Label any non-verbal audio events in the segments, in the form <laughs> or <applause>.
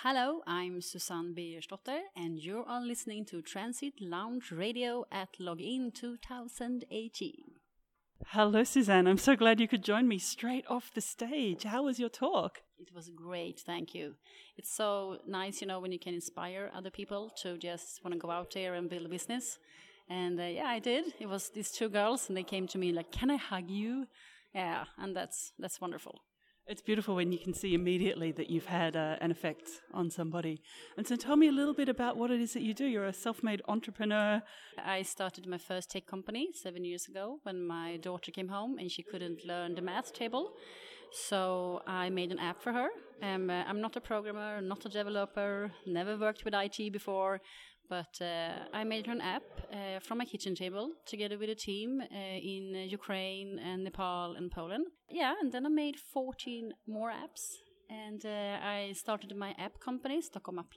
Hello, I'm Susanne Birgersdotter, and you are all listening to Transit Lounge Radio at Login 2018. Hello, Susanne. I'm so glad you could join me straight off the stage. How was your talk? It was great, thank you. It's so nice, you know, when you can inspire other people to just want to go out there and build a business. And uh, yeah, I did. It was these two girls, and they came to me like, "Can I hug you?" Yeah, and that's that's wonderful. It's beautiful when you can see immediately that you've had uh, an effect on somebody. And so, tell me a little bit about what it is that you do. You're a self made entrepreneur. I started my first tech company seven years ago when my daughter came home and she couldn't learn the math table. So, I made an app for her. Um, I'm not a programmer, not a developer, never worked with IT before. But uh, I made an app uh, from my kitchen table together with a team uh, in Ukraine and Nepal and Poland. Yeah, and then I made 14 more apps. And uh, I started my app company, Stockholm App.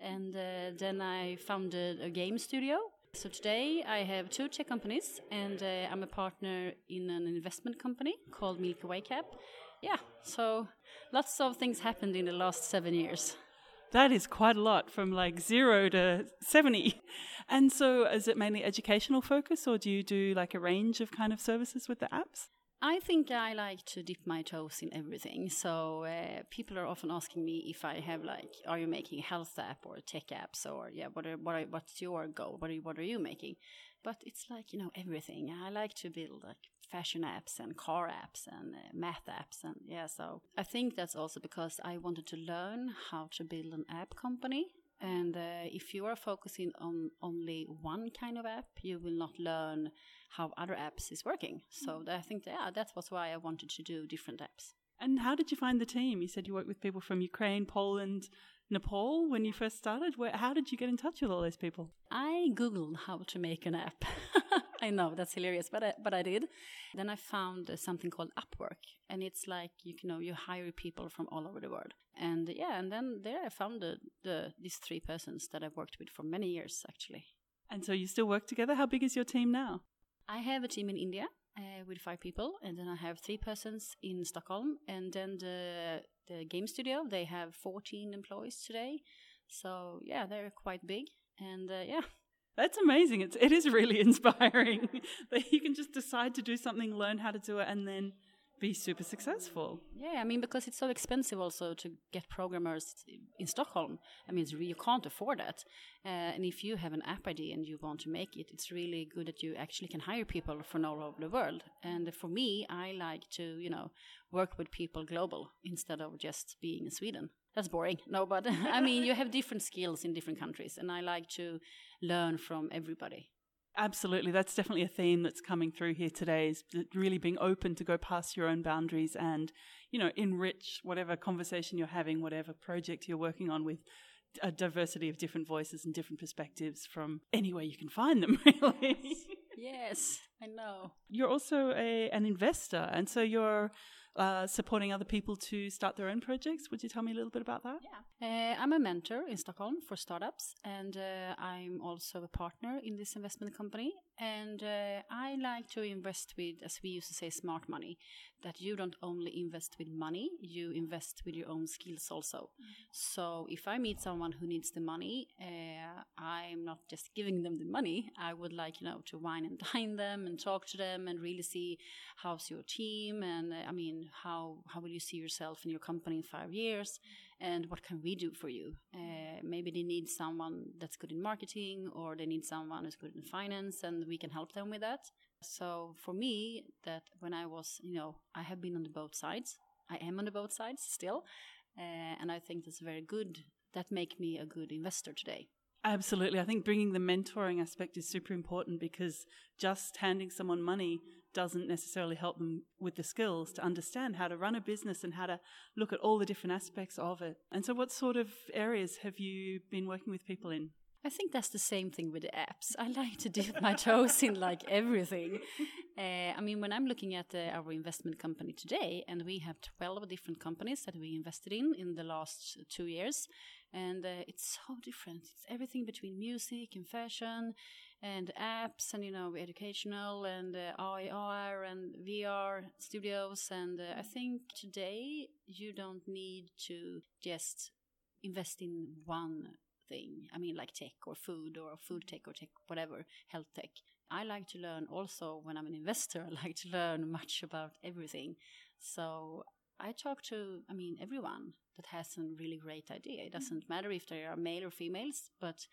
And uh, then I founded a game studio. So today I have two tech companies, and uh, I'm a partner in an investment company called Milky Way Cap. Yeah, so lots of things happened in the last seven years. That is quite a lot from like zero to 70. And so, is it mainly educational focus, or do you do like a range of kind of services with the apps? I think I like to dip my toes in everything. So uh, people are often asking me if I have like, are you making health app or tech apps or yeah, what are, what are, what's your goal? What are, what are you making? But it's like you know everything. I like to build like fashion apps and car apps and uh, math apps and yeah. So I think that's also because I wanted to learn how to build an app company. And uh, if you are focusing on only one kind of app, you will not learn how other apps is working. So I think yeah, that was why I wanted to do different apps. And how did you find the team? You said you worked with people from Ukraine, Poland, Nepal when you first started. Where, how did you get in touch with all those people? I googled how to make an app. <laughs> I know that's hilarious, but I, but I did. Then I found something called Upwork, and it's like you, you know you hire people from all over the world, and yeah, and then there I found the, the these three persons that I've worked with for many years actually. And so you still work together. How big is your team now? I have a team in India uh, with five people, and then I have three persons in Stockholm, and then the the game studio they have 14 employees today. So yeah, they're quite big, and uh, yeah. That's amazing. It's it is really <laughs> inspiring <laughs> that you can just decide to do something, learn how to do it, and then be super successful. Yeah, I mean because it's so expensive also to get programmers in Stockholm. I mean, you can't afford that. Uh, and if you have an app idea and you want to make it, it's really good that you actually can hire people from all over the world. And for me, I like to you know work with people global instead of just being in Sweden. That's boring. No, but <laughs> I mean you have different skills in different countries, and I like to learn from everybody. Absolutely. That's definitely a theme that's coming through here today is really being open to go past your own boundaries and, you know, enrich whatever conversation you're having, whatever project you're working on with a diversity of different voices and different perspectives from anywhere you can find them, <laughs> really. Yes, I know. You're also a, an investor, and so you're uh, supporting other people to start their own projects. Would you tell me a little bit about that? Yeah. Uh, I'm a mentor in Stockholm for startups, and uh, I'm also a partner in this investment company. And uh, I like to invest with, as we used to say, smart money, that you don't only invest with money, you invest with your own skills also. Mm-hmm. So if I meet someone who needs the money, uh, I'm not just giving them the money. I would like, you know, to wine and <laughs> dine them and talk to them and really see how's your team and, uh, I mean, how, how will you see yourself in your company in five years? and what can we do for you? Uh, maybe they need someone that's good in marketing, or they need someone who's good in finance, and we can help them with that. So for me, that when I was, you know, I have been on the both sides. I am on the both sides still, uh, and I think that's very good. That make me a good investor today. Absolutely. I think bringing the mentoring aspect is super important because just handing someone money doesn't necessarily help them with the skills to understand how to run a business and how to look at all the different aspects of it. And so, what sort of areas have you been working with people in? I think that's the same thing with the apps. I like to dip my <laughs> toes in like everything. Uh, I mean, when I'm looking at uh, our investment company today, and we have 12 different companies that we invested in in the last two years, and uh, it's so different. It's everything between music and fashion and apps and you know educational and uh, AR and VR studios and uh, I think today you don't need to just invest in one thing. I mean, like tech or food or food tech or tech, whatever, health tech. I like to learn also when I'm an investor, <laughs> I like to learn much about everything. So I talk to, I mean, everyone that has a really great idea. It doesn't matter if they are male or females, but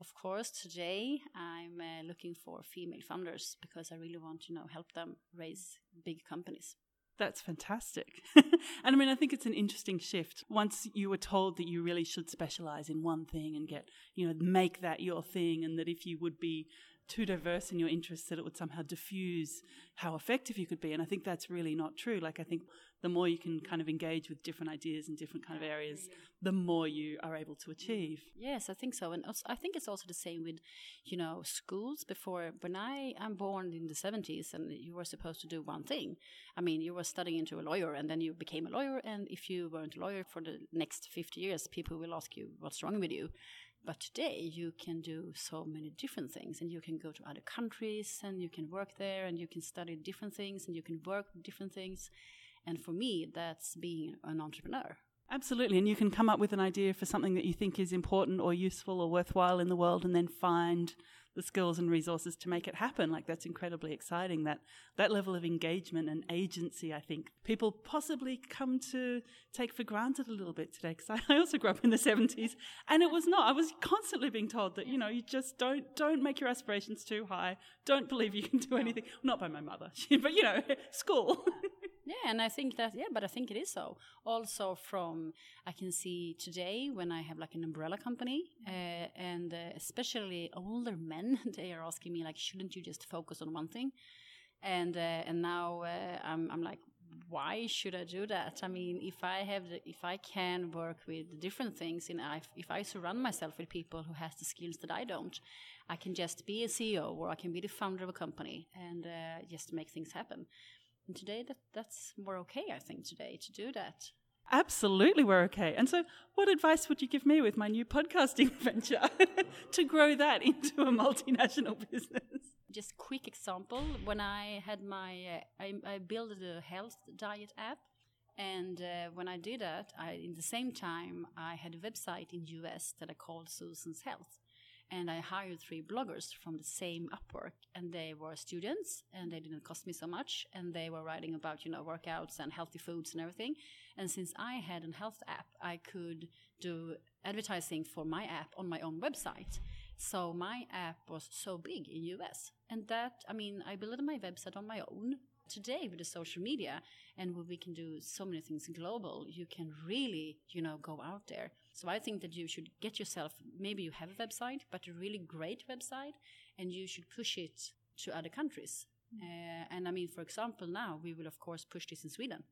of course, today I'm uh, looking for female founders because I really want to you know help them raise big companies. That's fantastic. <laughs> and I mean, I think it's an interesting shift. Once you were told that you really should specialize in one thing and get, you know, make that your thing, and that if you would be too diverse in your interests that it would somehow diffuse how effective you could be. And I think that's really not true. Like, I think the more you can kind of engage with different ideas and different kind of areas, the more you are able to achieve. Yes, I think so. And also, I think it's also the same with, you know, schools. Before, when I am born in the 70s and you were supposed to do one thing, I mean, you were studying into a lawyer and then you became a lawyer. And if you weren't a lawyer for the next 50 years, people will ask you, what's wrong with you? But today you can do so many different things and you can go to other countries and you can work there and you can study different things and you can work different things. And for me, that's being an entrepreneur. Absolutely. And you can come up with an idea for something that you think is important or useful or worthwhile in the world and then find the skills and resources to make it happen. Like that's incredibly exciting. That that level of engagement and agency, I think people possibly come to take for granted a little bit today. Because I, <laughs> I also grew up in the seventies, and it was not. I was constantly being told that you know you just don't don't make your aspirations too high. Don't believe you can do anything. Not by my mother, <laughs> but you know, <laughs> school. Yeah, and I think that yeah, but I think it is so. Also, from I can see today when I have like an umbrella company, uh, and uh, especially older men, <laughs> they are asking me like, shouldn't you just focus on one thing? And uh, and now uh, I'm I'm like, why should I do that? I mean, if I have the, if I can work with different things, and if, if I surround myself with people who has the skills that I don't, I can just be a CEO or I can be the founder of a company and uh, just make things happen. And today, that that's more okay, I think, today to do that. Absolutely, we're okay. And so, what advice would you give me with my new podcasting <laughs> venture <laughs> to grow that into a multinational <laughs> business? Just quick example: when I had my, uh, I, I built a health diet app, and uh, when I did that, I, in the same time, I had a website in US that I called Susan's Health and I hired three bloggers from the same Upwork, and they were students, and they didn't cost me so much, and they were writing about you know workouts and healthy foods and everything. And since I had a health app, I could do advertising for my app on my own website. So my app was so big in US, and that I mean I built my website on my own. Today with the social media and where we can do so many things global, you can really you know go out there so I think that you should get yourself, maybe you have a website, but a really great website, and you should push it to other countries. Mm. Uh, and I mean, for example, now we will, of course, push this in Sweden.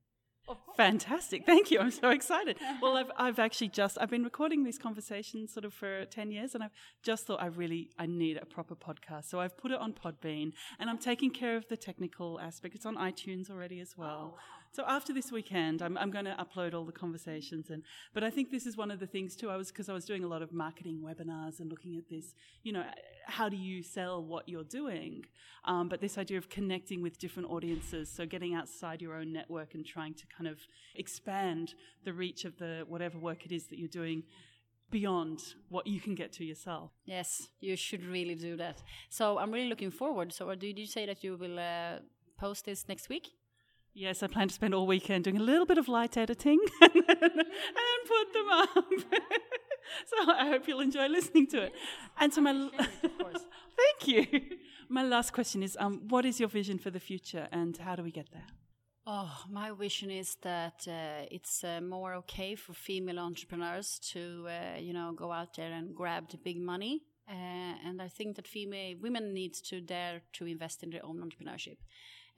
Fantastic. Thank you. I'm so excited. well, I've, I've actually just, I've been recording these conversations sort of for 10 years and I've just thought I really, I need a proper podcast. So I've put it on Podbean and I'm taking care of the technical aspect. It's on iTunes already as well. Oh. So after this weekend, I'm, I'm going to upload all the conversations. And but I think this is one of the things too. I was because I was doing a lot of marketing webinars and looking at this. You know, how do you sell what you're doing? Um, but this idea of connecting with different audiences, so getting outside your own network and trying to kind of expand the reach of the whatever work it is that you're doing beyond what you can get to yourself. Yes, you should really do that. So I'm really looking forward. So did you say that you will uh, post this next week? Yes, I plan to spend all weekend doing a little bit of light editing <laughs> and put them up. <laughs> so I hope you'll enjoy listening to it. And so my <laughs> thank you. My last question is, um, what is your vision for the future, and how do we get there? Oh, my vision is that uh, it's uh, more okay for female entrepreneurs to, uh, you know, go out there and grab the big money. Uh, and I think that female women need to dare to invest in their own entrepreneurship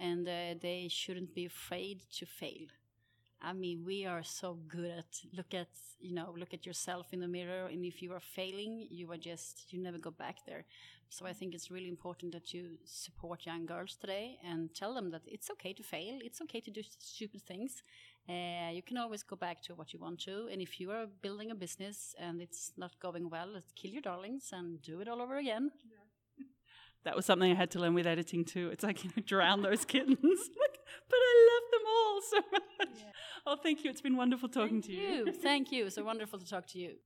and uh, they shouldn't be afraid to fail. I mean, we are so good at look at you know look at yourself in the mirror, and if you are failing, you are just you never go back there. So I think it's really important that you support young girls today and tell them that it's okay to fail, it's okay to do stupid things. Uh, you can always go back to what you want to, and if you are building a business and it's not going well, kill your darlings and do it all over again. Yeah that was something I had to learn with editing too. It's like, you know, drown those kittens. <laughs> like, but I love them all so much. Oh, thank you. It's been wonderful talking Thank to you. you. Thank you. So wonderful to talk to you.